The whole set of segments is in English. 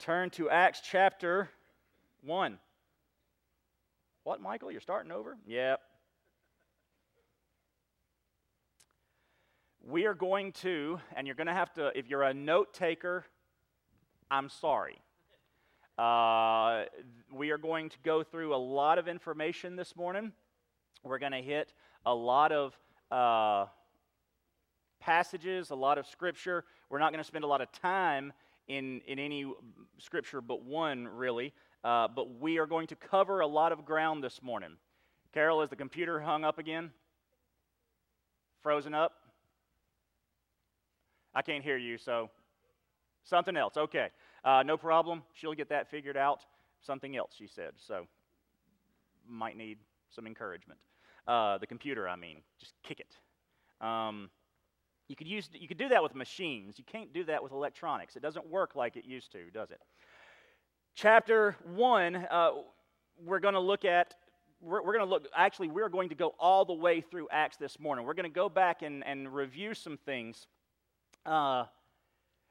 turn to Acts chapter 1. What, Michael? You're starting over? Yep. We are going to, and you're going to have to, if you're a note taker, I'm sorry. Uh, we are going to go through a lot of information this morning. We're going to hit a lot of uh, passages, a lot of scripture. We're not going to spend a lot of time in, in any scripture but one, really. Uh, but we are going to cover a lot of ground this morning. Carol, is the computer hung up again? Frozen up? I can't hear you, so something else. Okay. Uh, no problem. She'll get that figured out. Something else, she said. So might need some encouragement. Uh, the computer, I mean, just kick it. Um, you could use you could do that with machines. You can't do that with electronics. It doesn't work like it used to, does it? Chapter one, uh, we're going to look at. We're, we're going to look. Actually, we're going to go all the way through Acts this morning. We're going to go back and, and review some things. Uh,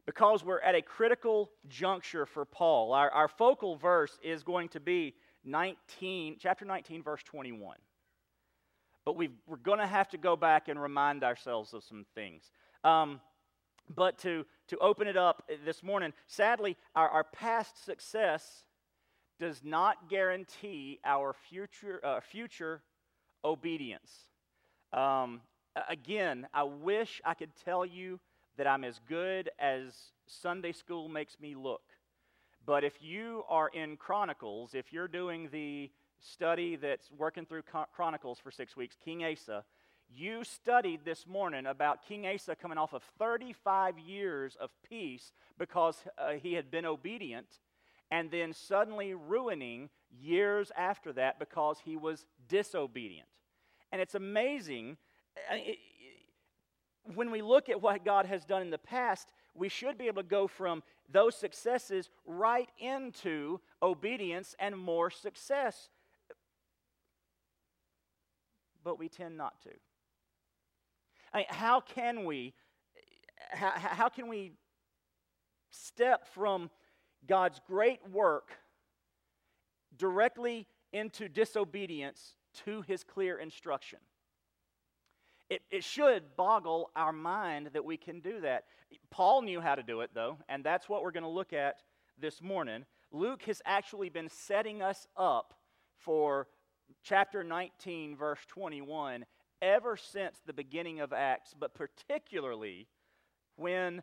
because we're at a critical juncture for Paul. Our, our focal verse is going to be 19, chapter 19, verse 21 but we are going to have to go back and remind ourselves of some things. Um, but to, to open it up this morning, sadly, our, our past success does not guarantee our future, uh, future obedience. Um, again, I wish I could tell you that I'm as good as Sunday school makes me look. But if you are in Chronicles, if you're doing the study that's working through Chronicles for six weeks, King Asa, you studied this morning about King Asa coming off of 35 years of peace because uh, he had been obedient, and then suddenly ruining years after that because he was disobedient. And it's amazing. Uh, when we look at what God has done in the past, we should be able to go from those successes right into obedience and more success but we tend not to. I mean, how can we how, how can we step from God's great work directly into disobedience to his clear instruction? It, it should boggle our mind that we can do that. Paul knew how to do it, though, and that's what we're going to look at this morning. Luke has actually been setting us up for chapter 19, verse 21, ever since the beginning of Acts, but particularly when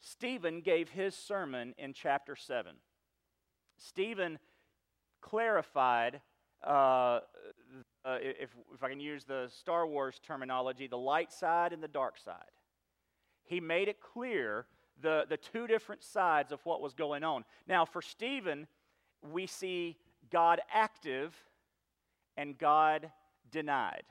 Stephen gave his sermon in chapter 7. Stephen clarified, uh, uh, if, if I can use the Star Wars terminology, the light side and the dark side. He made it clear the, the two different sides of what was going on. Now, for Stephen, we see God active and God denied.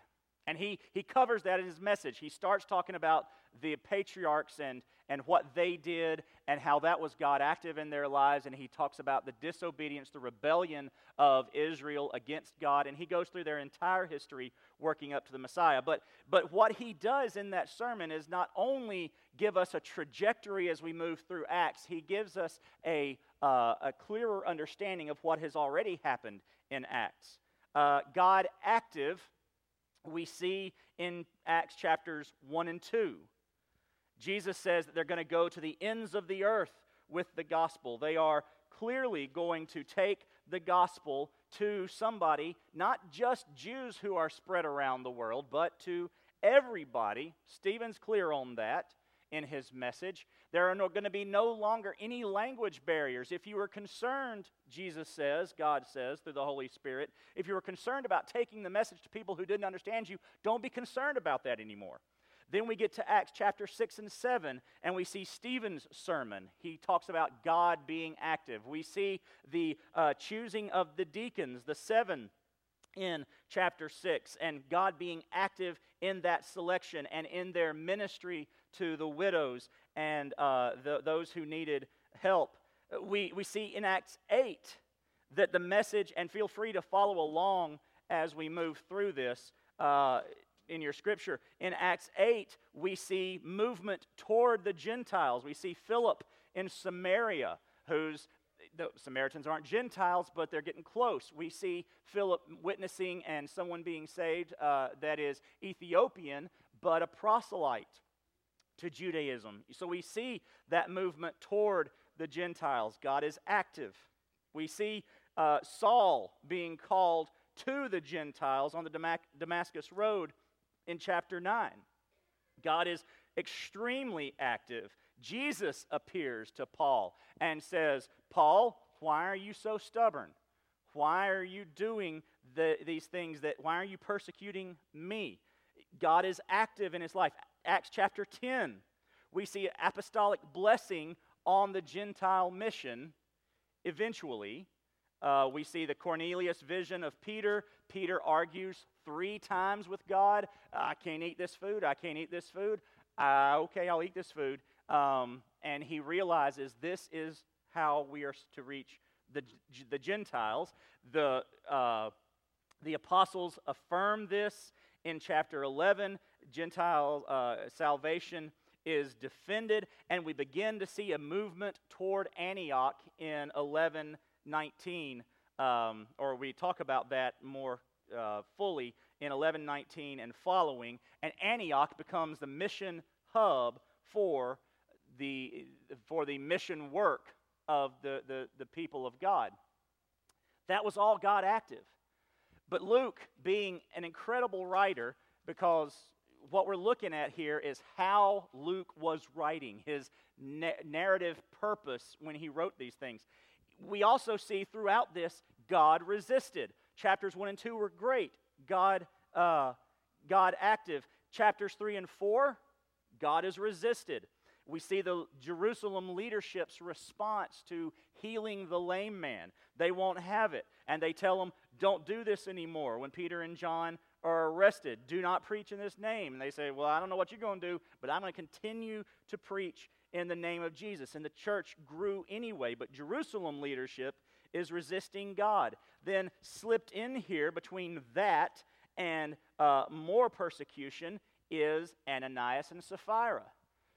And he, he covers that in his message. He starts talking about the patriarchs and, and what they did and how that was God active in their lives. And he talks about the disobedience, the rebellion of Israel against God. And he goes through their entire history working up to the Messiah. But, but what he does in that sermon is not only give us a trajectory as we move through Acts, he gives us a, uh, a clearer understanding of what has already happened in Acts uh, God active, we see in Acts chapters 1 and 2. Jesus says that they're going to go to the ends of the earth with the gospel. They are clearly going to take the gospel to somebody, not just Jews who are spread around the world, but to everybody. Stephen's clear on that in his message. There are no, going to be no longer any language barriers. If you were concerned, Jesus says, God says through the Holy Spirit, if you were concerned about taking the message to people who didn't understand you, don't be concerned about that anymore. Then we get to Acts chapter 6 and 7, and we see Stephen's sermon. He talks about God being active. We see the uh, choosing of the deacons, the seven in chapter 6, and God being active in that selection and in their ministry to the widows and uh, the, those who needed help. We, we see in Acts 8 that the message, and feel free to follow along as we move through this uh, in your scripture. In Acts 8, we see movement toward the Gentiles. We see Philip in Samaria, who's the Samaritans aren't Gentiles, but they're getting close. We see Philip witnessing and someone being saved uh, that is Ethiopian, but a proselyte to Judaism. So we see that movement toward the Gentiles. God is active. We see uh, Saul being called to the Gentiles on the Damascus Road in chapter 9. God is extremely active. Jesus appears to Paul and says, Paul, why are you so stubborn? Why are you doing the, these things that, why are you persecuting me? God is active in his life. Acts chapter 10, we see apostolic blessing on the Gentile mission eventually. Uh, we see the Cornelius vision of Peter. Peter argues three times with God I can't eat this food. I can't eat this food. Uh, okay, I'll eat this food. Um, and he realizes this is how we are to reach the, the Gentiles. The, uh, the apostles affirm this in chapter 11. Gentile uh, salvation is defended, and we begin to see a movement toward Antioch in 1119, um, or we talk about that more uh, fully in 1119 and following, and Antioch becomes the mission hub for the, for the mission work of the, the, the people of God. That was all God active. But Luke, being an incredible writer, because what we're looking at here is how Luke was writing, his na- narrative purpose when he wrote these things. We also see throughout this, God resisted. Chapters 1 and 2 were great. God, uh, God active. Chapters 3 and 4, God is resisted. We see the Jerusalem leadership's response to healing the lame man. They won't have it. And they tell him, don't do this anymore. When Peter and John are arrested, do not preach in this name. And they say, well, I don't know what you're going to do, but I'm going to continue to preach in the name of Jesus. And the church grew anyway, but Jerusalem leadership is resisting God. Then, slipped in here between that and uh, more persecution is Ananias and Sapphira.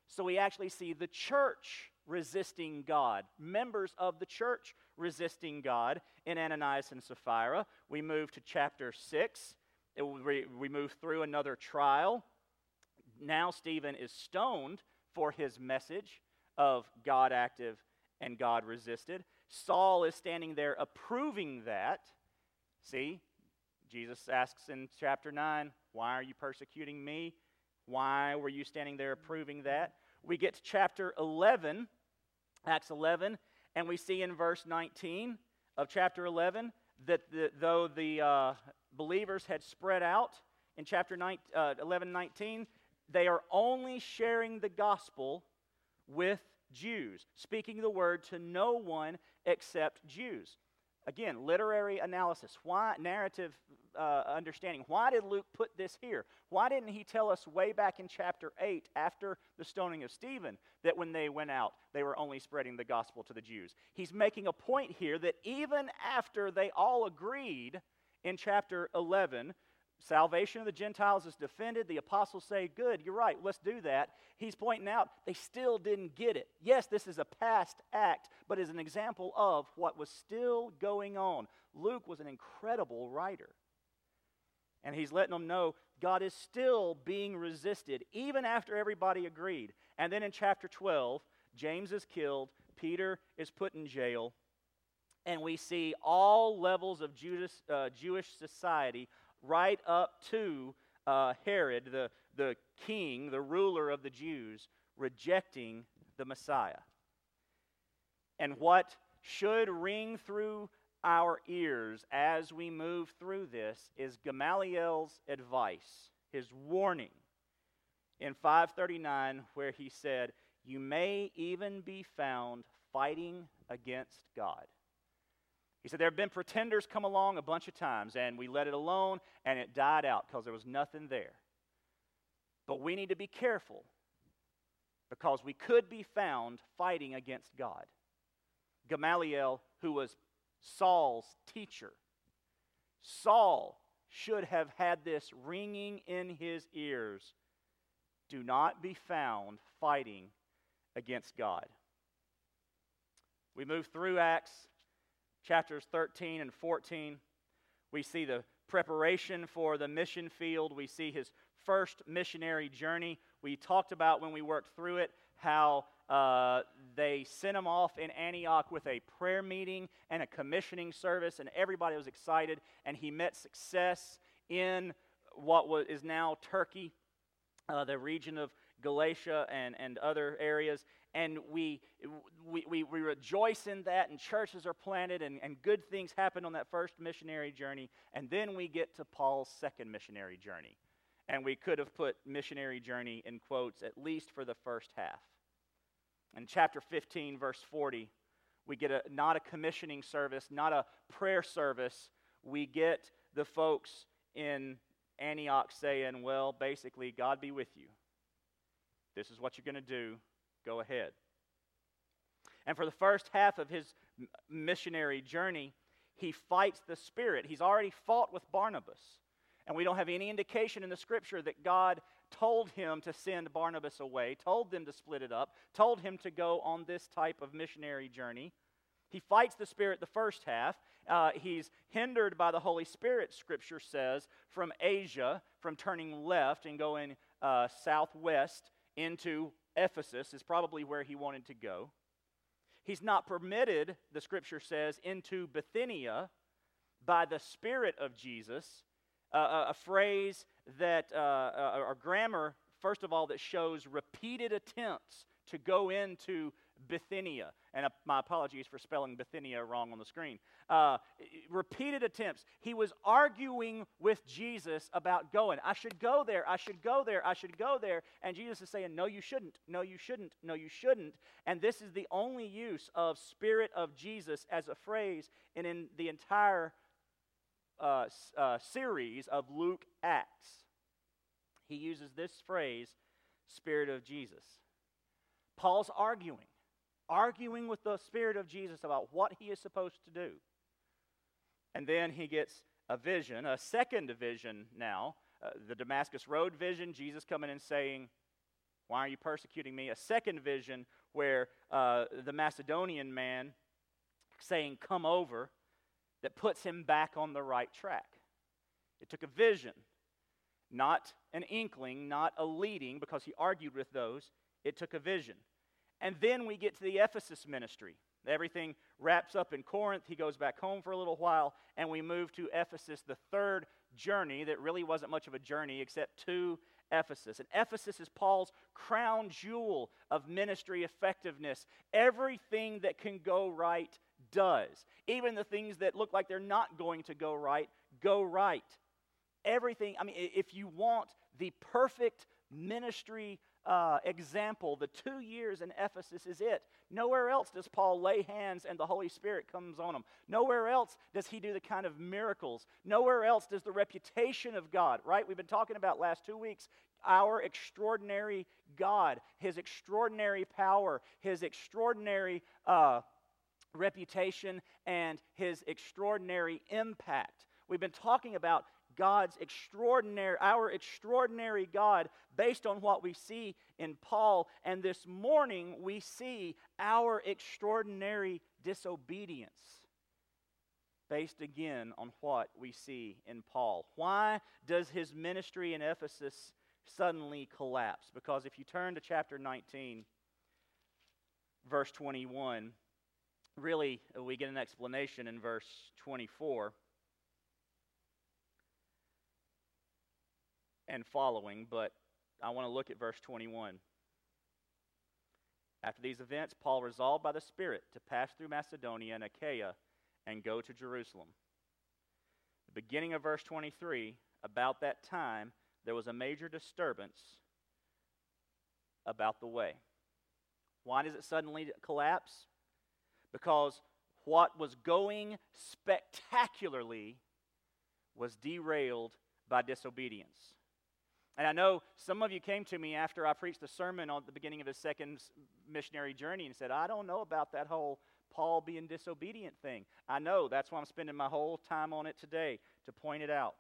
So we actually see the church resisting God, members of the church resisting God in Ananias and Sapphira. We move to chapter 6. It, we, we move through another trial. Now Stephen is stoned for his message of God active and God resisted. Saul is standing there approving that. See, Jesus asks in chapter 9, Why are you persecuting me? Why were you standing there approving that? We get to chapter 11, Acts 11, and we see in verse 19 of chapter 11 that the, though the uh, believers had spread out in chapter 9, uh, 11 19, they are only sharing the gospel with Jews, speaking the word to no one except Jews. Again, literary analysis, why narrative uh, understanding. Why did Luke put this here? Why didn't he tell us way back in chapter 8, after the stoning of Stephen, that when they went out, they were only spreading the gospel to the Jews? He's making a point here that even after they all agreed in chapter 11 Salvation of the Gentiles is defended. The apostles say, Good, you're right, let's do that. He's pointing out they still didn't get it. Yes, this is a past act, but is an example of what was still going on. Luke was an incredible writer. And he's letting them know God is still being resisted, even after everybody agreed. And then in chapter 12, James is killed, Peter is put in jail, and we see all levels of Judas, uh, Jewish society right up to uh, Herod, the, the king, the ruler of the Jews, rejecting the Messiah. And what should ring through our ears as we move through this is Gamaliel's advice, his warning in 539, where he said, You may even be found fighting against God. He said, There have been pretenders come along a bunch of times, and we let it alone, and it died out because there was nothing there. But we need to be careful because we could be found fighting against God. Gamaliel, who was Saul's teacher, Saul should have had this ringing in his ears do not be found fighting against God. We move through Acts chapters 13 and 14. We see the preparation for the mission field. We see his first missionary journey. We talked about when we worked through it how uh, they sent him off in Antioch with a prayer meeting and a commissioning service, and everybody was excited. And he met success in what was, is now Turkey, uh, the region of Galatia and, and other areas. And we, we, we, rejoice in that, and churches are planted, and, and good things happen on that first missionary journey. And then we get to Paul's second missionary journey. And we could have put missionary journey in quotes, at least for the first half. In chapter 15, verse 40, we get a, not a commissioning service, not a prayer service. We get the folks in Antioch saying, well, basically, God be with you. This is what you're going to do. Go ahead. And for the first half of his missionary journey, he fights the Spirit. He's already fought with Barnabas. And we don't have any indication in the scripture that God told him to send Barnabas away, told them to split it up, told him to go on this type of missionary journey. He fights the Spirit the first half. Uh, he's hindered by the Holy Spirit, Scripture says, from Asia, from turning left and going uh, southwest into Ephesus, is probably where he wanted to go. He's not permitted, the Scripture says, into Bithynia by the Spirit of Jesus, uh, a phrase that, uh, or grammar, first of all, that shows repeated attempts to go into Bithynia. And uh, my apologies for spelling Bithynia wrong on the screen. Uh, repeated attempts. He was arguing with Jesus about going. I should go there. I should go there. I should go there. And Jesus is saying, No, you shouldn't. No, you shouldn't. No, you shouldn't. And this is the only use of Spirit of Jesus as a phrase in, in the entire uh, uh, series of Luke Acts. He uses this phrase, Spirit of Jesus. Paul's arguing, arguing with the Spirit of Jesus about what he is supposed to do. And then he gets a vision, a second vision now, uh, the Damascus Road vision, Jesus coming and saying, Why are you persecuting me? A second vision where uh, the Macedonian man saying, Come over that puts him back on the right track. It took a vision, not an inkling, not a leading, because he argued with those. It took a vision. And then we get to the Ephesus ministry. Everything wraps up in Corinth. He goes back home for a little while, and we move to Ephesus, the third journey that really wasn't much of a journey except to Ephesus. And Ephesus is Paul's crown jewel of ministry effectiveness. Everything that can go right does. Even the things that look like they're not going to go right, go right. Everything, I mean, if you want the perfect ministry uh, example, the two years in Ephesus is it. Nowhere else does Paul lay hands and the Holy Spirit comes on him. Nowhere else does he do the kind of miracles. Nowhere else does the reputation of God, right? We've been talking about last two weeks our extraordinary God, his extraordinary power, his extraordinary uh, reputation and his extraordinary impact. We've been talking about God's extraordinary, our extraordinary God based on what we see in Paul. And this morning we see our extraordinary disobedience based again on what we see in Paul. Why does his ministry in Ephesus suddenly collapse? Because if you turn to chapter 19, verse 21, really, we get an explanation in verse 24 and following, but I want to look at verse 21. After these events, Paul resolved by the Spirit to pass through Macedonia and Achaia and go to Jerusalem. The beginning of verse 23, about that time, there was a major disturbance about the way. Why does it suddenly collapse? because what was going spectacularly was derailed by disobedience. And I know some of you came to me after I preached the sermon on the beginning of his second missionary journey and said, I don't know about that whole Paul being disobedient thing. I know. That's why I'm spending my whole time on it today to point it out.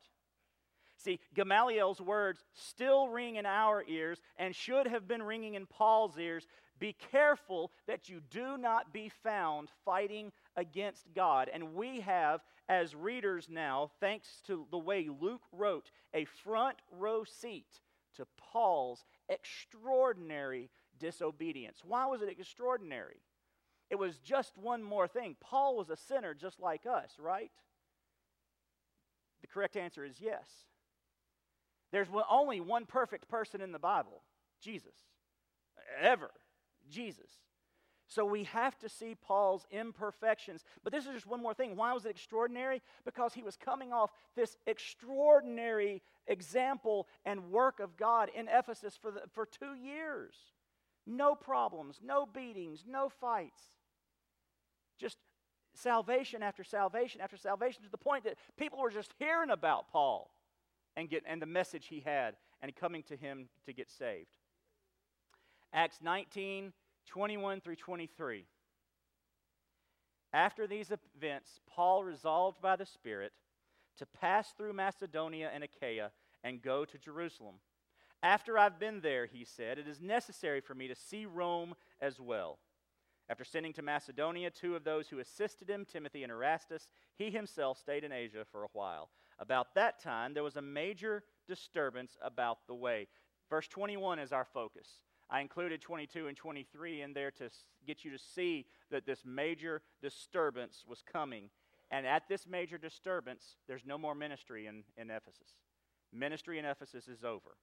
See, Gamaliel's words still ring in our ears and should have been ringing in Paul's ears Be careful that you do not be found fighting against God. And we have, as readers now, thanks to the way Luke wrote, a front row seat to Paul's extraordinary disobedience. Why was it extraordinary? It was just one more thing. Paul was a sinner just like us, right? The correct answer is yes. There's only one perfect person in the Bible Jesus. Ever. Jesus. So we have to see Paul's imperfections. But this is just one more thing. Why was it extraordinary? Because he was coming off this extraordinary example and work of God in Ephesus for, the, for two years. No problems, no beatings, no fights. Just salvation after salvation after salvation to the point that people were just hearing about Paul and, get, and the message he had and coming to him to get saved. Acts 19, 21 through 23. After these events, Paul resolved by the Spirit to pass through Macedonia and Achaia and go to Jerusalem. After I've been there, he said, it is necessary for me to see Rome as well. After sending to Macedonia two of those who assisted him, Timothy and Erastus, he himself stayed in Asia for a while. About that time, there was a major disturbance about the way. Verse 21 is our focus. I included 22 and 23 in there to get you to see that this major disturbance was coming. And at this major disturbance, there's no more ministry in, in Ephesus. Ministry in Ephesus is over.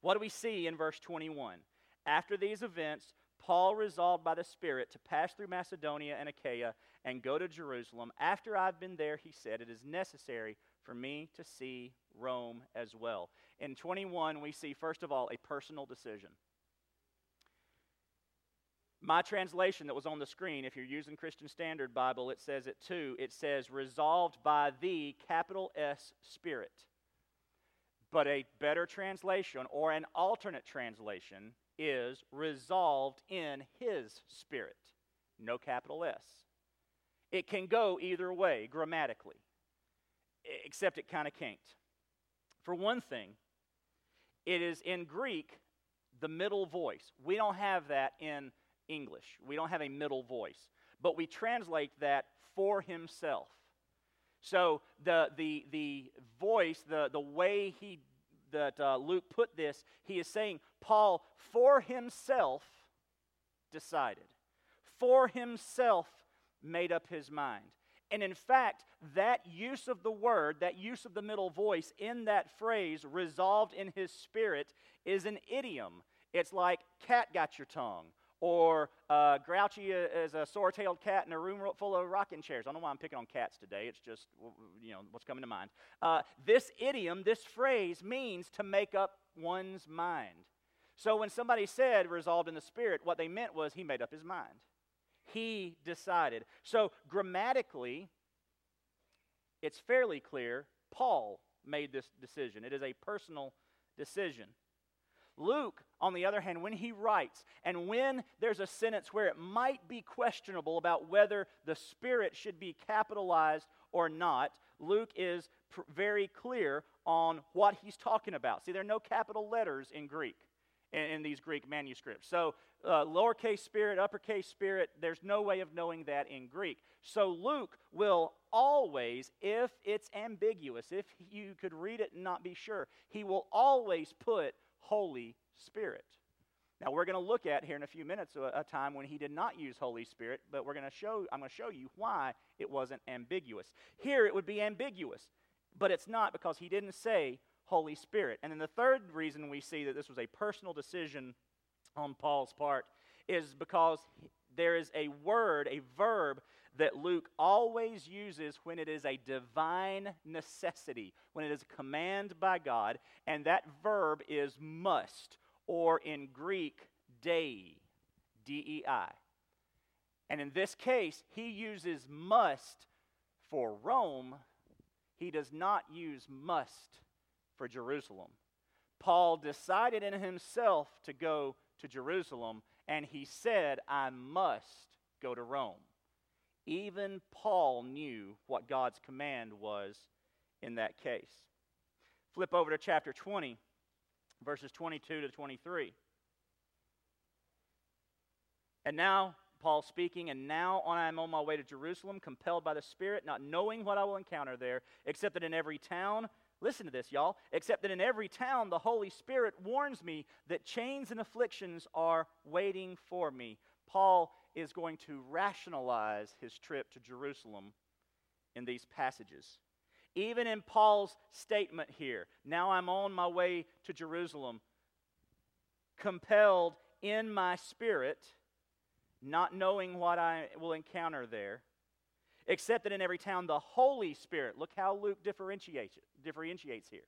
What do we see in verse 21? After these events, Paul resolved by the Spirit to pass through Macedonia and Achaia and go to Jerusalem. After I've been there, he said, it is necessary for me to see Rome as well. In 21, we see, first of all, a personal decision. My translation that was on the screen, if you're using Christian Standard Bible, it says it too. It says, resolved by the capital S Spirit. But a better translation or an alternate translation is resolved in His Spirit. No capital S. It can go either way grammatically, except it kind of can't. For one thing, it is in Greek the middle voice. We don't have that in English. We don't have a middle voice, but we translate that for himself. So the the the voice, the the way he that uh, Luke put this, he is saying Paul for himself decided, for himself made up his mind. And in fact, that use of the word, that use of the middle voice in that phrase, resolved in his spirit, is an idiom. It's like, cat got your tongue, or uh, grouchy as a sore tailed cat in a room full of rocking chairs. I don't know why I'm picking on cats today. It's just, you know, what's coming to mind. Uh, this idiom, this phrase, means to make up one's mind. So when somebody said resolved in the spirit, what they meant was he made up his mind. He decided. So, grammatically, it's fairly clear Paul made this decision. It is a personal decision. Luke, on the other hand, when he writes, and when there's a sentence where it might be questionable about whether the Spirit should be capitalized or not, Luke is pr- very clear on what he's talking about. See, there are no capital letters in Greek in, in these Greek manuscripts. So, uh, lowercase spirit, uppercase spirit, there's no way of knowing that in Greek. So, Luke will always, if it's ambiguous, if you could read it and not be sure, he will always put Holy Spirit. Now we're going to look at here in a few minutes a, a, time when he did not use Holy Spirit, but we're going to show I'm going to show you why it wasn't ambiguous. Here it would be ambiguous, but it's not because he didn't say Holy Spirit. And then the third reason we see that this was a personal decision on Paul's part is because there is a word, a verb that Luke always uses when it is a divine necessity, when it is a command by God, and that verb is must, or in Greek, dei, D E I. And in this case, he uses must for Rome, he does not use must for Jerusalem. Paul decided in himself to go to Jerusalem, and he said, I must go to Rome. Even Paul knew what God's command was in that case. Flip over to chapter 20, verses 22 to 23. And now, Paul speaking, and now I am on my way to Jerusalem, compelled by the Spirit, not knowing what I will encounter there, except that in every town, listen to this, y'all, except that in every town the Holy Spirit warns me that chains and afflictions are waiting for me. Paul is going to rationalize his trip to Jerusalem in these passages. Even in Paul's statement here, now I'm on my way to Jerusalem, compelled in my spirit, not knowing what I will encounter there, except that in every town the Holy Spirit, look how Luke differentiates, differentiates here.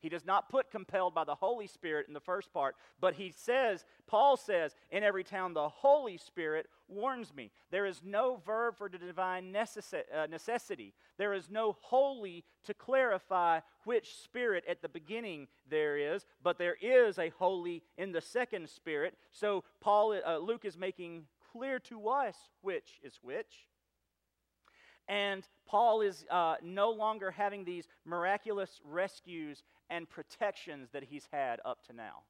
He does not put compelled by the Holy Spirit in the first part, but he says, Paul says, in every town the Holy Spirit warns me. There is no verb for the divine uh, necessity. There is no holy to clarify which spirit at the beginning there is, but there is a holy in the second spirit. So Paul, uh, Luke is making clear to us which is which. And Paul is uh, no longer having these miraculous rescues and protections that he's had up to now.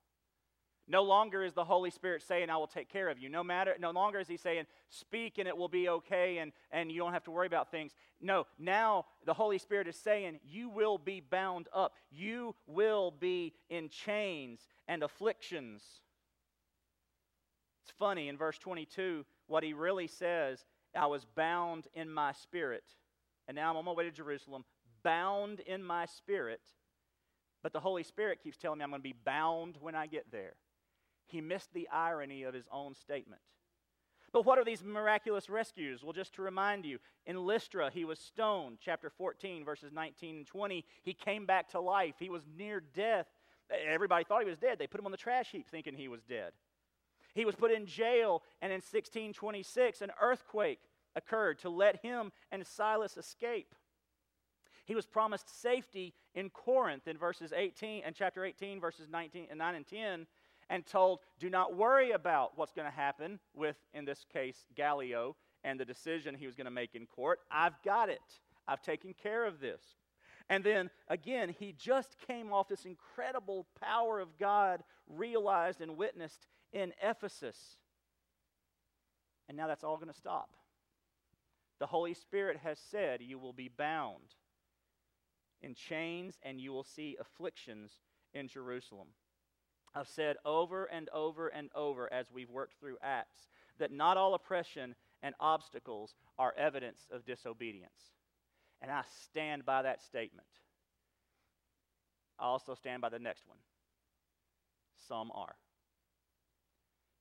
No longer is the Holy Spirit saying, I will take care of you. No matter no longer is he saying, speak and it will be okay and, and you don't have to worry about things. No, now the Holy Spirit is saying, you will be bound up. You will be in chains and afflictions. It's funny in verse 22, what he really says, I was bound in my spirit. And now I'm on my way to Jerusalem, bound in my spirit but the Holy Spirit keeps telling me I'm going to be bound when I get there. He missed the irony of his own statement. But what are these miraculous rescues? Well, just to remind you, in Lystra, he was stoned, chapter 14, verses 19 and 20. He came back to life. He was near death. Everybody thought he was dead. They put him on the trash heap thinking he was dead. He was put in jail, and in 1626, an earthquake occurred to let him and Silas escape. He was promised safety in Corinth in verses 18 and chapter 18 verses 19 and 9 and 10 and told, "Do not worry about what's going to happen with in this case Gallio and the decision he was going to make in court. I've got it. I've taken care of this." And then again, he just came off this incredible power of God realized and witnessed in Ephesus. And now that's all going to stop. The Holy Spirit has said, You will be bound in chains, and you will see afflictions in Jerusalem. I've said over and over and over as we've worked through Acts that not all oppression and obstacles are evidence of disobedience. And I stand by that statement. I also stand by the next one. Some are.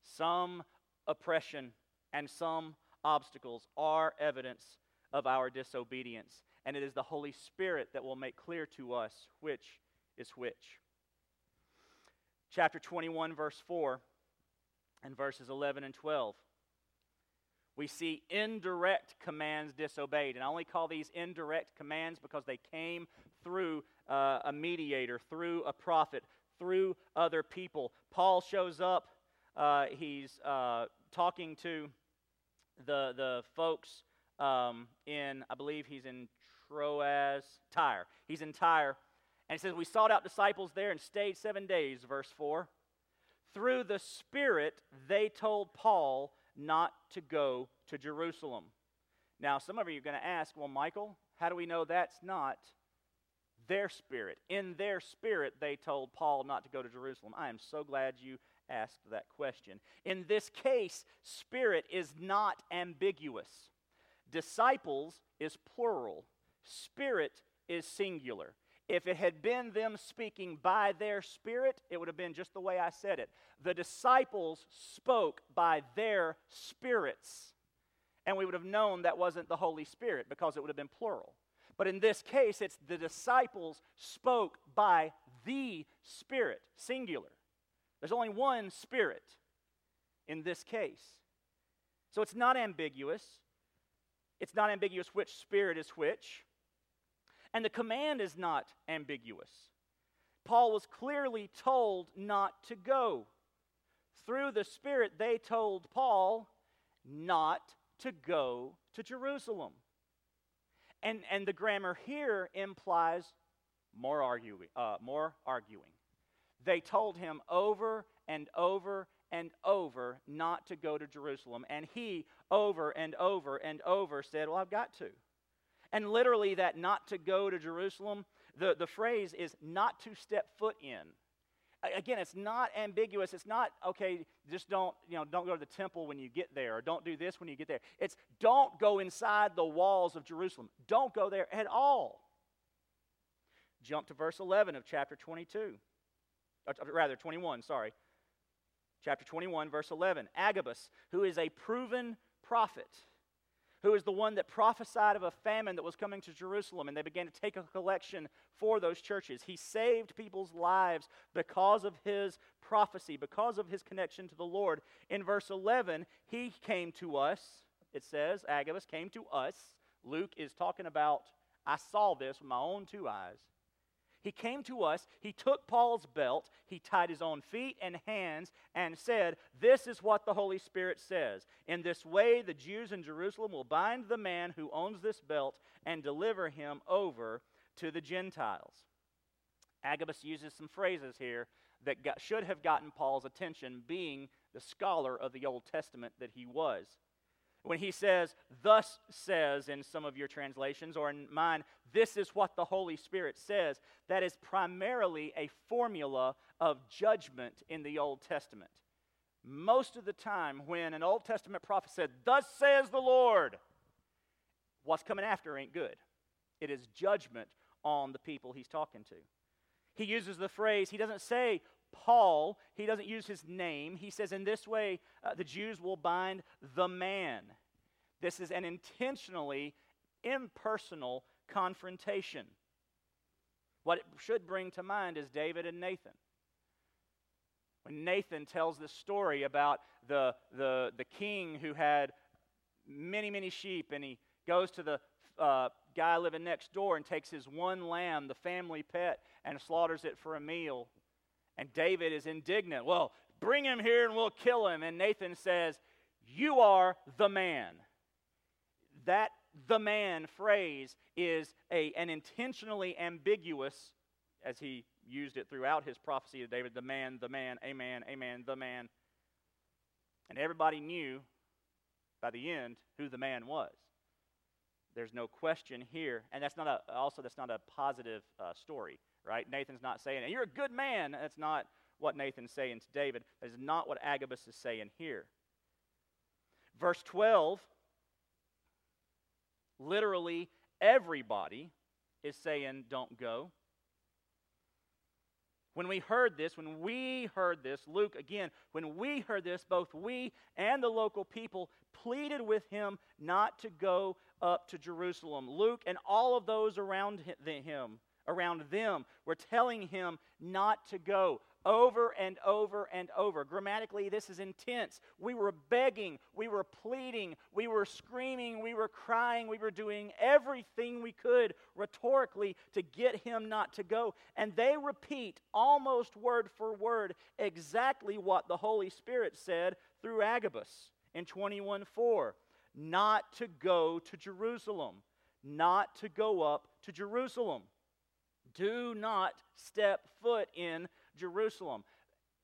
Some oppression and some obstacles are evidence of our disobedience and it is the Holy Spirit that will make clear to us which is which. Chapter 21, verse 4, and verses 11 and 12. We see indirect commands disobeyed. And I only call these indirect commands because they came through uh, a mediator, through a prophet, through other people. Paul shows up. Uh, he's uh, talking to the, the folks um, in, I believe he's in Troas, Tyre. He's in Tyre. And he says, We sought out disciples there and stayed seven days, verse 4. Through the Spirit, they told Paul not to go to Jerusalem. Now, some of you are going to ask, Well, Michael, how do we know that's not their spirit? In their spirit, they told Paul not to go to Jerusalem. I am so glad you asked that question. In this case, spirit is not ambiguous. Disciples is plural. Spirit is singular. If it had been them speaking by their spirit, it would have been just the way I said it. The disciples spoke by their spirits. And we would have known that wasn't the Holy Spirit because it would have been plural. But in this case, it's the disciples spoke by the Spirit, singular. There's only one Spirit in this case. So it's not ambiguous. It's not ambiguous which Spirit is which. And the command is not ambiguous. Paul was clearly told not to go. Through the Spirit, they told Paul not to go to Jerusalem. And, and the grammar here implies more arguing, uh, more arguing. They told him over and over and over not to go to Jerusalem. And he, over and over and over, said, Well, I've got to. And literally, that not to go to Jerusalem, the, the phrase is not to step foot in. Again, it's not ambiguous. It's not, okay, just don't, you know, don't go to the temple when you get there, or don't do this when you get there. It's don't go inside the walls of Jerusalem. Don't go there at all. Jump to verse 11 of chapter 22. Uh, or, rather, 21, sorry. Chapter 21, verse 11. Agabus, who is a proven prophet, who is the one that prophesied of a famine that was coming to Jerusalem, and they began to take a collection for those churches. He saved people's lives because of his prophecy, because of his connection to the Lord. In verse 11, he came to us, it says, Agabus came to us. Luke is talking about, I saw this with my own two eyes. He came to us, he took Paul's belt, he tied his own feet and hands, and said, This is what the Holy Spirit says. In this way, the Jews in Jerusalem will bind the man who owns this belt and deliver him over to the Gentiles. Agabus uses some phrases here that got, should have gotten Paul's attention, being the scholar of the Old Testament that he was. When he says, thus says in some of your translations, or in mine, this is what the Holy Spirit says, that is primarily a formula of judgment in the Old Testament. Most of the time, when an Old Testament prophet said, Thus says the Lord, what's coming after ain't good. It is judgment on the people he's talking to. He uses the phrase, he doesn't say, Paul, he doesn't use his name. He says, in this way, uh, the Jews will bind the man. This is an intentionally impersonal confrontation. What it should bring to mind is David and Nathan. When Nathan tells this story about the, the, the king who had many, many sheep, and he goes to the uh, guy living next door and takes his one lamb, the family pet, and slaughters it for a meal. And David is indignant. Well, bring him here and we'll kill him. And Nathan says, You are the man. That the man phrase is a, an intentionally ambiguous, as he used it throughout his prophecy of David, the man, the man, a man, a man, the man. And everybody knew by the end who the man was. There's no question here. And that's not a, also, that's not a positive uh, story right? Nathan's not saying, and you're a good man. That's not what Nathan's saying to David. That is not what Agabus is saying here. Verse 12, literally everybody is saying, don't go. When we heard this, when we heard this, Luke, again, when we heard this, both we and the local people pleaded with him not to go up to Jerusalem. Luke and all of those around him around them were telling him not to go over and over and over. Grammatically, this is intense. We were begging, we were pleading, we were screaming, we were crying, we were doing everything we could rhetorically to get him not to go. And they repeat almost word for word exactly what the Holy Spirit said through Agabus in 21 4 not to go to Jerusalem, not to go up to Jerusalem. Do not step foot in Jerusalem.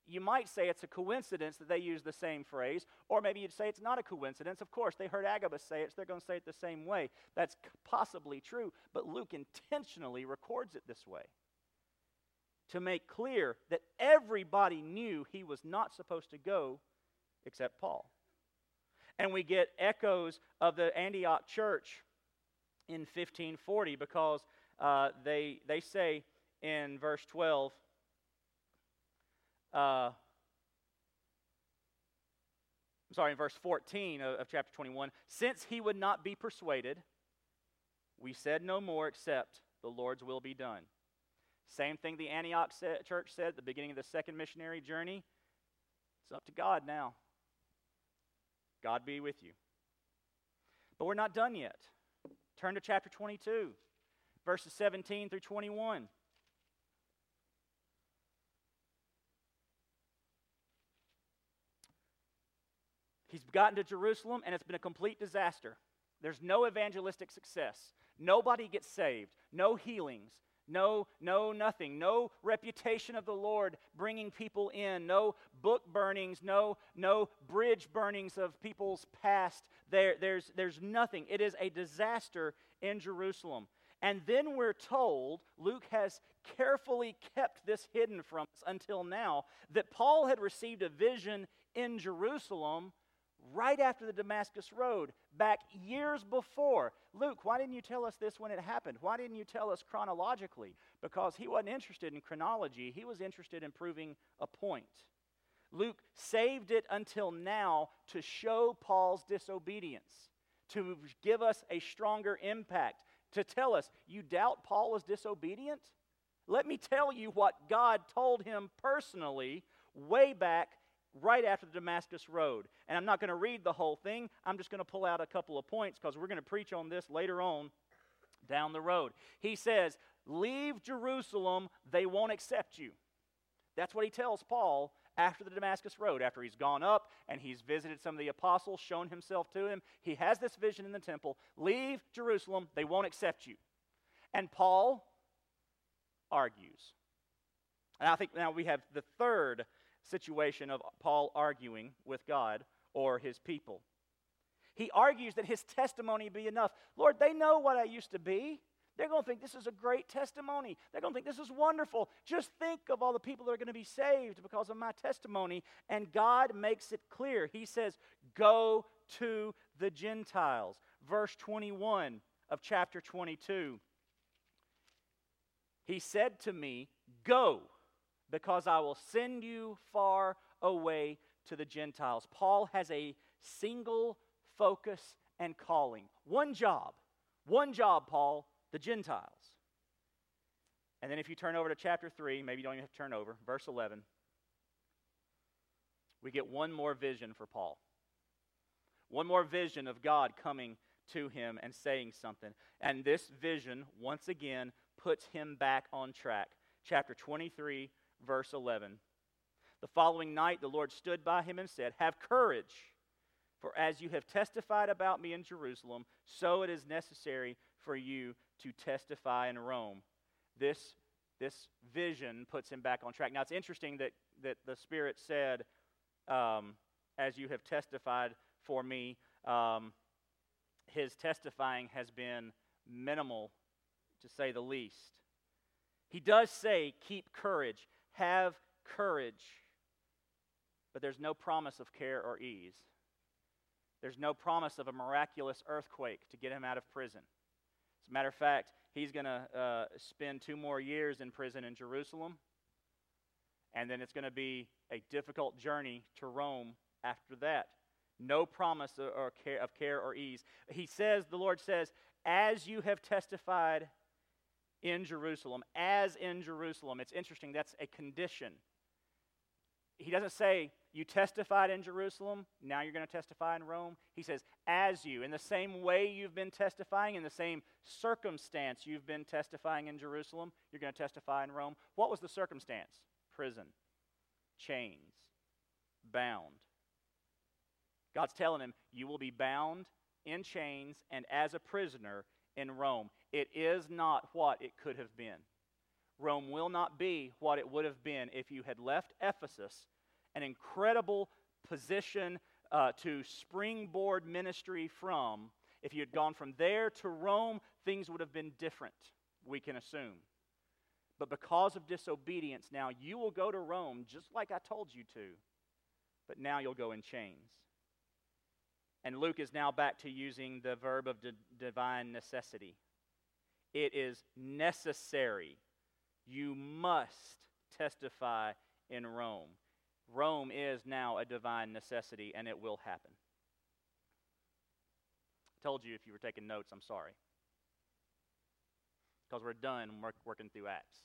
You might say it's a coincidence that they use the same phrase, or maybe you'd say it's not a coincidence. Of course, they heard Agabus say it, so they're going to say it the same way. That's possibly true, but Luke intentionally records it this way to make clear that everybody knew he was not supposed to go except Paul. And we get echoes of the Antioch church in 1540 because uh, they, they say in verse 12, uh, I'm sorry, in verse 14 of, of chapter 21, since he would not be persuaded, we said no more except the Lord's will be done. Same thing the Antioch church said at the beginning of the second missionary journey. It's up to God now. God be with you. But we're not done yet. Turn to chapter 22 verses 17 through 21. He's gotten to Jerusalem and it's been a complete disaster. There's no evangelistic success. Nobody gets saved, no healings, No, no, nothing. No reputation of the Lord bringing people in. No book burnings. No, no bridge burnings of people's past. There, there's, there's nothing. It is a disaster in Jerusalem. And then we're told, Luke has carefully kept this hidden from us until now, that Paul had received a vision in Jerusalem right after the Damascus Road, back years before. Luke, why didn't you tell us this when it happened? Why didn't you tell us chronologically? Because he wasn't interested in chronology, he was interested in proving a point. Luke saved it until now to show Paul's disobedience, to give us a stronger impact, to tell us, you doubt Paul was disobedient? Let me tell you what God told him personally way back right after the Damascus Road. And I'm not going to read the whole thing. I'm just going to pull out a couple of points because we're going to preach on this later on down the road. He says, Leave Jerusalem, they won't accept you. That's what he tells Paul after the Damascus Road, after he's gone up and he's visited some of the apostles, shown himself to him. He has this vision in the temple Leave Jerusalem, they won't accept you. And Paul argues. And I think now we have the third situation of Paul arguing with God or his people. He argues that his testimony be enough. Lord, they know what I used to be. They're going to think this is a great testimony. They're going to think this is wonderful. Just think of all the people that are going to be saved because of my testimony. And God makes it clear. He says, Go to the Gentiles. Verse 21 of chapter 22. He said to me, Go because I will send you far away to the Gentiles. Paul has a single focus and calling. One job. One job, Paul, the Gentiles. And then if you turn over to chapter 3, maybe you don't even have to turn over, verse 11, we get one more vision for Paul. One more vision of God coming to him and saying something. And this vision, once again, puts him back on track. Chapter 23, verse 11. The following night, the Lord stood by him and said, Have courage, for as you have testified about me in Jerusalem, so it is necessary for you to testify in Rome. This, this vision puts him back on track. Now, it's interesting that, that the Spirit said, um, As you have testified for me, um, his testifying has been minimal, to say the least. He does say, Keep courage. Have courage. But there's no promise of care or ease. There's no promise of a miraculous earthquake to get him out of prison. A matter of fact, he's going to uh, spend two more years in prison in Jerusalem, and then it's going to be a difficult journey to Rome after that. No promise or care, of care or ease. He says, the Lord says, as you have testified in Jerusalem, as in Jerusalem. It's interesting, that's a condition. He doesn't say, You testified in Jerusalem, now you're going to testify in Rome. He says, As you, in the same way you've been testifying, in the same circumstance you've been testifying in Jerusalem, you're going to testify in Rome. What was the circumstance? Prison, chains, bound. God's telling him, You will be bound in chains and as a prisoner in Rome. It is not what it could have been. Rome will not be what it would have been if you had left Ephesus, an incredible position uh, to springboard ministry from. If you had gone from there to Rome, things would have been different, we can assume. But because of disobedience, now you will go to Rome just like I told you to, but now you'll go in chains. And Luke is now back to using the verb of di- divine necessity. It is necessary. You must testify in Rome. Rome is now a divine necessity, and it will happen. I told you if you were taking notes, I'm sorry. Because we're done work, working through Acts.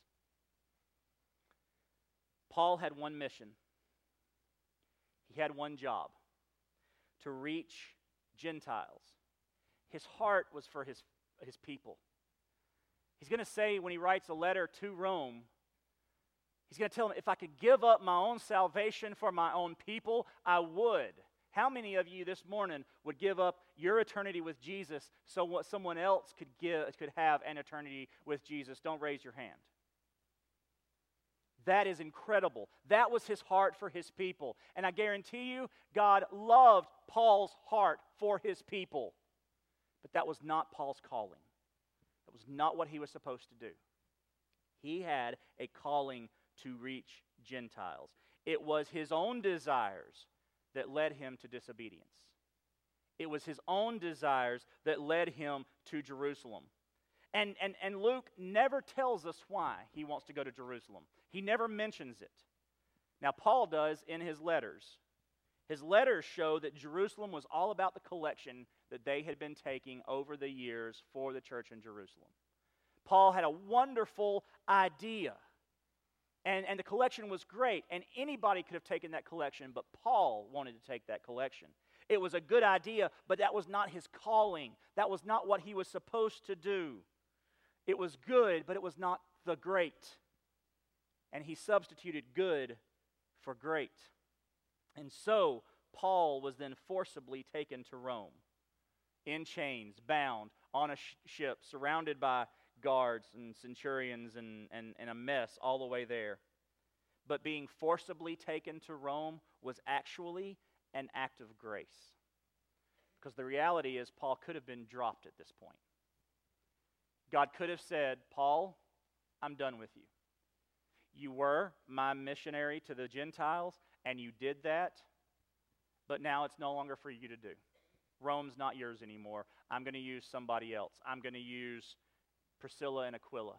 Paul had one mission, he had one job to reach Gentiles. His heart was for his, his people. He's going to say when he writes a letter to Rome, he's going to tell them, if I could give up my own salvation for my own people, I would. How many of you this morning would give up your eternity with Jesus so what someone else could give could have an eternity with Jesus? Don't raise your hand. That is incredible. That was his heart for his people. And I guarantee you, God loved Paul's heart for his people. But that was not Paul's calling. That was not what he was supposed to do. He had a calling to reach Gentiles. It was his own desires that led him to disobedience. It was his own desires that led him to Jerusalem. And, and, and Luke never tells us why he wants to go to Jerusalem. He never mentions it. Now, Paul does in his letters. His letters show that Jerusalem was all about the collection that they had been taking over the years for the church in Jerusalem. Paul had a wonderful idea. And, and the collection was great, and anybody could have taken that collection, but Paul wanted to take that collection. It was a good idea, but that was not his calling. That was not what he was supposed to do. It was good, but it was not the great and he substituted good for great. And so Paul was then forcibly taken to Rome, in chains, bound, on a sh- ship, surrounded by guards and centurions and, and, and a mess all the way there. But being forcibly taken to Rome was actually an act of grace. Because the reality is, Paul could have been dropped at this point. God could have said, Paul, I'm done with you. You were my missionary to the Gentiles, and you did that, but now it's no longer for you to do. Rome's not yours anymore. I'm going to use somebody else. I'm going to use Priscilla and Aquila.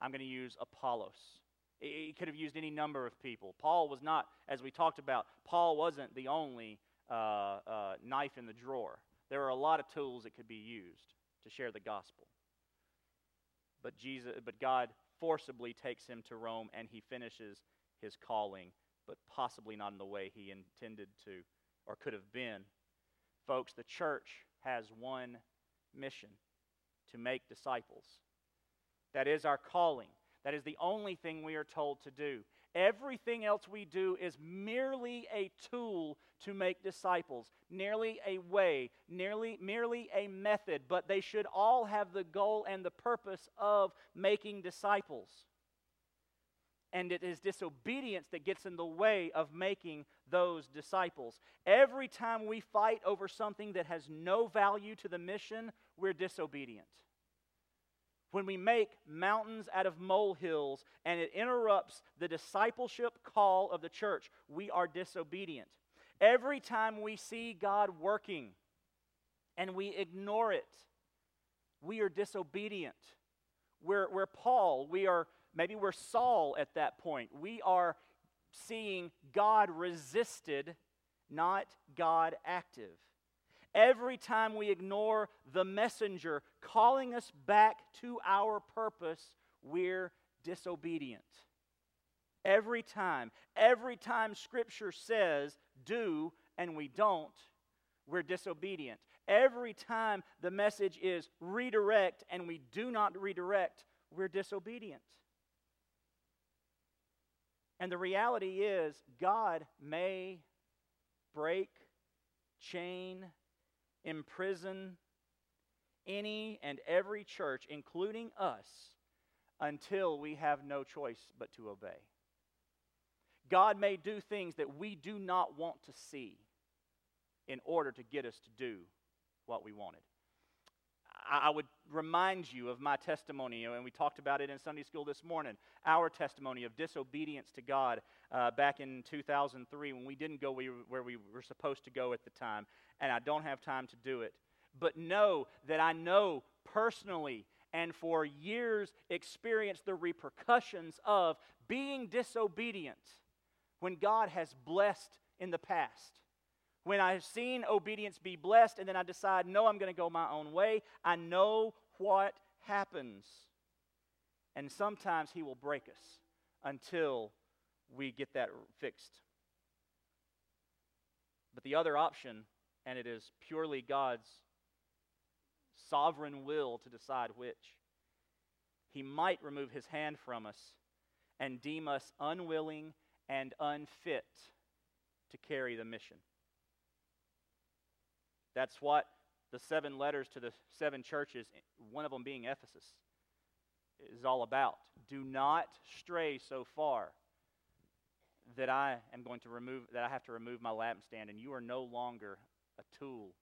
I'm going to use Apollos. He could have used any number of people. Paul was not, as we talked about, Paul wasn't the only uh, uh, knife in the drawer. There are a lot of tools that could be used to share the gospel. But Jesus, but God forcibly takes him to Rome and he finishes his calling, but possibly not in the way he intended to or could have been. Folks, the church has one mission to make disciples. That is our calling. That is the only thing we are told to do. Everything else we do is merely a tool to make disciples, nearly a way, nearly, merely a method, but they should all have the goal and the purpose of making disciples. And it is disobedience that gets in the way of making those disciples. Every time we fight over something that has no value to the mission, we're disobedient when we make mountains out of molehills and it interrupts the discipleship call of the church, we are disobedient. Every time we see God working and we ignore it, we are disobedient. We're, we're Paul, we are maybe we're Saul at that point. We are seeing God resisted, not God active. Every time we ignore the messenger calling us back to our purpose, we're disobedient. Every time, every time Scripture says do and we don't, we're disobedient. Every time the message is redirect and we do not redirect, we're disobedient. And the reality is, God may break, chain, imprison any and every church, including us, until we have no choice but to obey. God may do things that we do not want to see in order to get us to do what we wanted. I would remind you of my testimony, and we talked about it in Sunday school this morning. Our testimony of disobedience to God uh, back in 2003 when we didn't go where we were supposed to go at the time and I don't have time to do it. But know that I know personally and for years experienced the repercussions of being disobedient when God has blessed in the past. When I've seen obedience be blessed and then I decide, no, I'm going to go my own way, I know what happens. And sometimes He will break us until we get that fixed. But the other option and it is purely God's sovereign will to decide which. He might remove his hand from us and deem us unwilling and unfit to carry the mission. That's what the seven letters to the seven churches, one of them being Ephesus, is all about. Do not stray so far that I am going to remove that I have to remove my lampstand and you are no longer a tool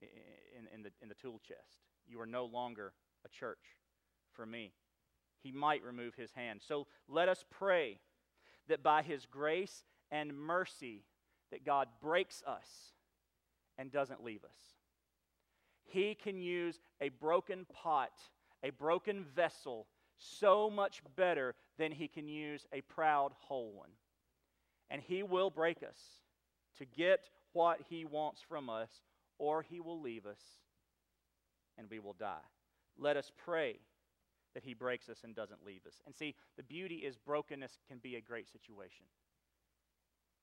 in, in, the, in the tool chest. You are no longer a church for me. He might remove his hand. So let us pray that by his grace and mercy that God breaks us and doesn't leave us. He can use a broken pot, a broken vessel, so much better than he can use a proud whole one. And he will break us to get what he wants from us, or he will leave us and we will die. Let us pray that he breaks us and doesn't leave us. And see, the beauty is brokenness can be a great situation.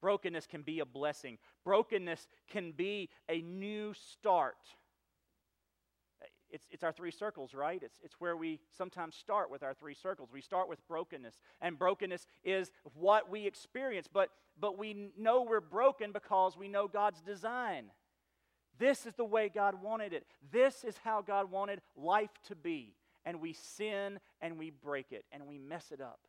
Brokenness can be a blessing. Brokenness can be a new start. It's, it's our three circles, right? It's, it's where we sometimes start with our three circles. We start with brokenness, and brokenness is what we experience, but, but we know we're broken because we know God's design. This is the way God wanted it. This is how God wanted life to be. And we sin and we break it and we mess it up.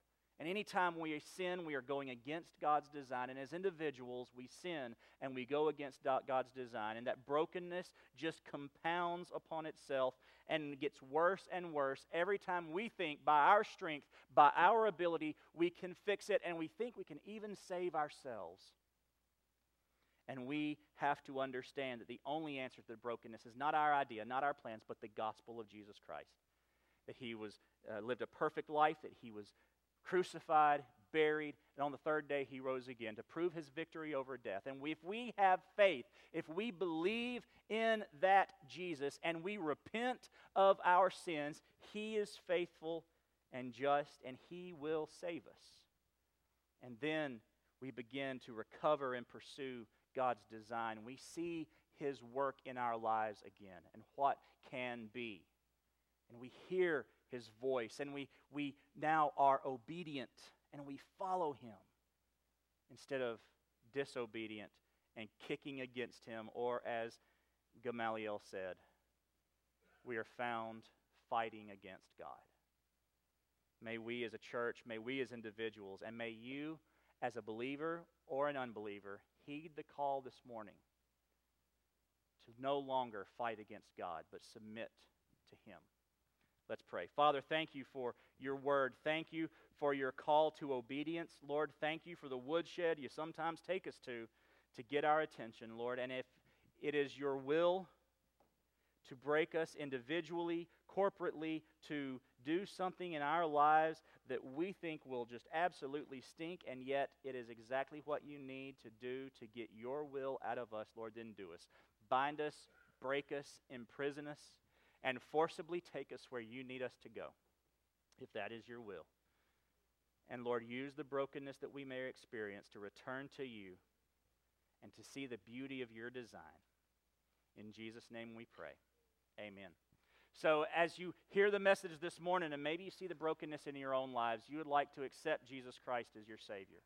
And anytime we sin, we are going against God's design. And as individuals, we sin and we go against God's design. And that brokenness just compounds upon itself and gets worse and worse every time we think by our strength, by our ability, we can fix it. And we think we can even save ourselves. And we have to understand that the only answer to the brokenness is not our idea, not our plans, but the gospel of Jesus Christ. That he was uh, lived a perfect life, that he was crucified, buried, and on the third day he rose again to prove his victory over death. And if we have faith, if we believe in that Jesus and we repent of our sins, he is faithful and just, and he will save us. And then we begin to recover and pursue God's design. We see His work in our lives again and what can be. And we hear His voice and we, we now are obedient and we follow Him instead of disobedient and kicking against Him, or as Gamaliel said, we are found fighting against God. May we as a church, may we as individuals, and may you as a believer or an unbeliever heed the call this morning to no longer fight against God, but submit to Him. Let's pray. Father, thank you for your word. Thank you for your call to obedience. Lord, thank you for the woodshed you sometimes take us to to get our attention, Lord. And if it is your will to break us individually, corporately, to do something in our lives that we think will just absolutely stink, and yet it is exactly what you need to do to get your will out of us, Lord, then do us. Bind us, break us, imprison us, and forcibly take us where you need us to go, if that is your will. And Lord, use the brokenness that we may experience to return to you and to see the beauty of your design. In Jesus' name we pray. Amen. So, as you hear the message this morning, and maybe you see the brokenness in your own lives, you would like to accept Jesus Christ as your Savior.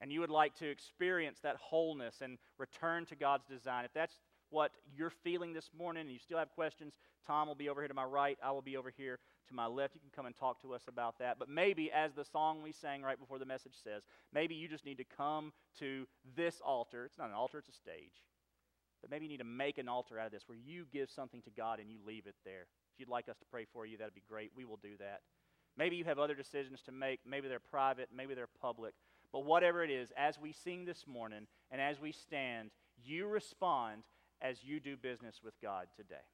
And you would like to experience that wholeness and return to God's design. If that's what you're feeling this morning and you still have questions, Tom will be over here to my right. I will be over here to my left. You can come and talk to us about that. But maybe, as the song we sang right before the message says, maybe you just need to come to this altar. It's not an altar, it's a stage. But maybe you need to make an altar out of this where you give something to God and you leave it there. If you'd like us to pray for you, that'd be great. We will do that. Maybe you have other decisions to make. Maybe they're private, maybe they're public. But whatever it is, as we sing this morning and as we stand, you respond as you do business with God today.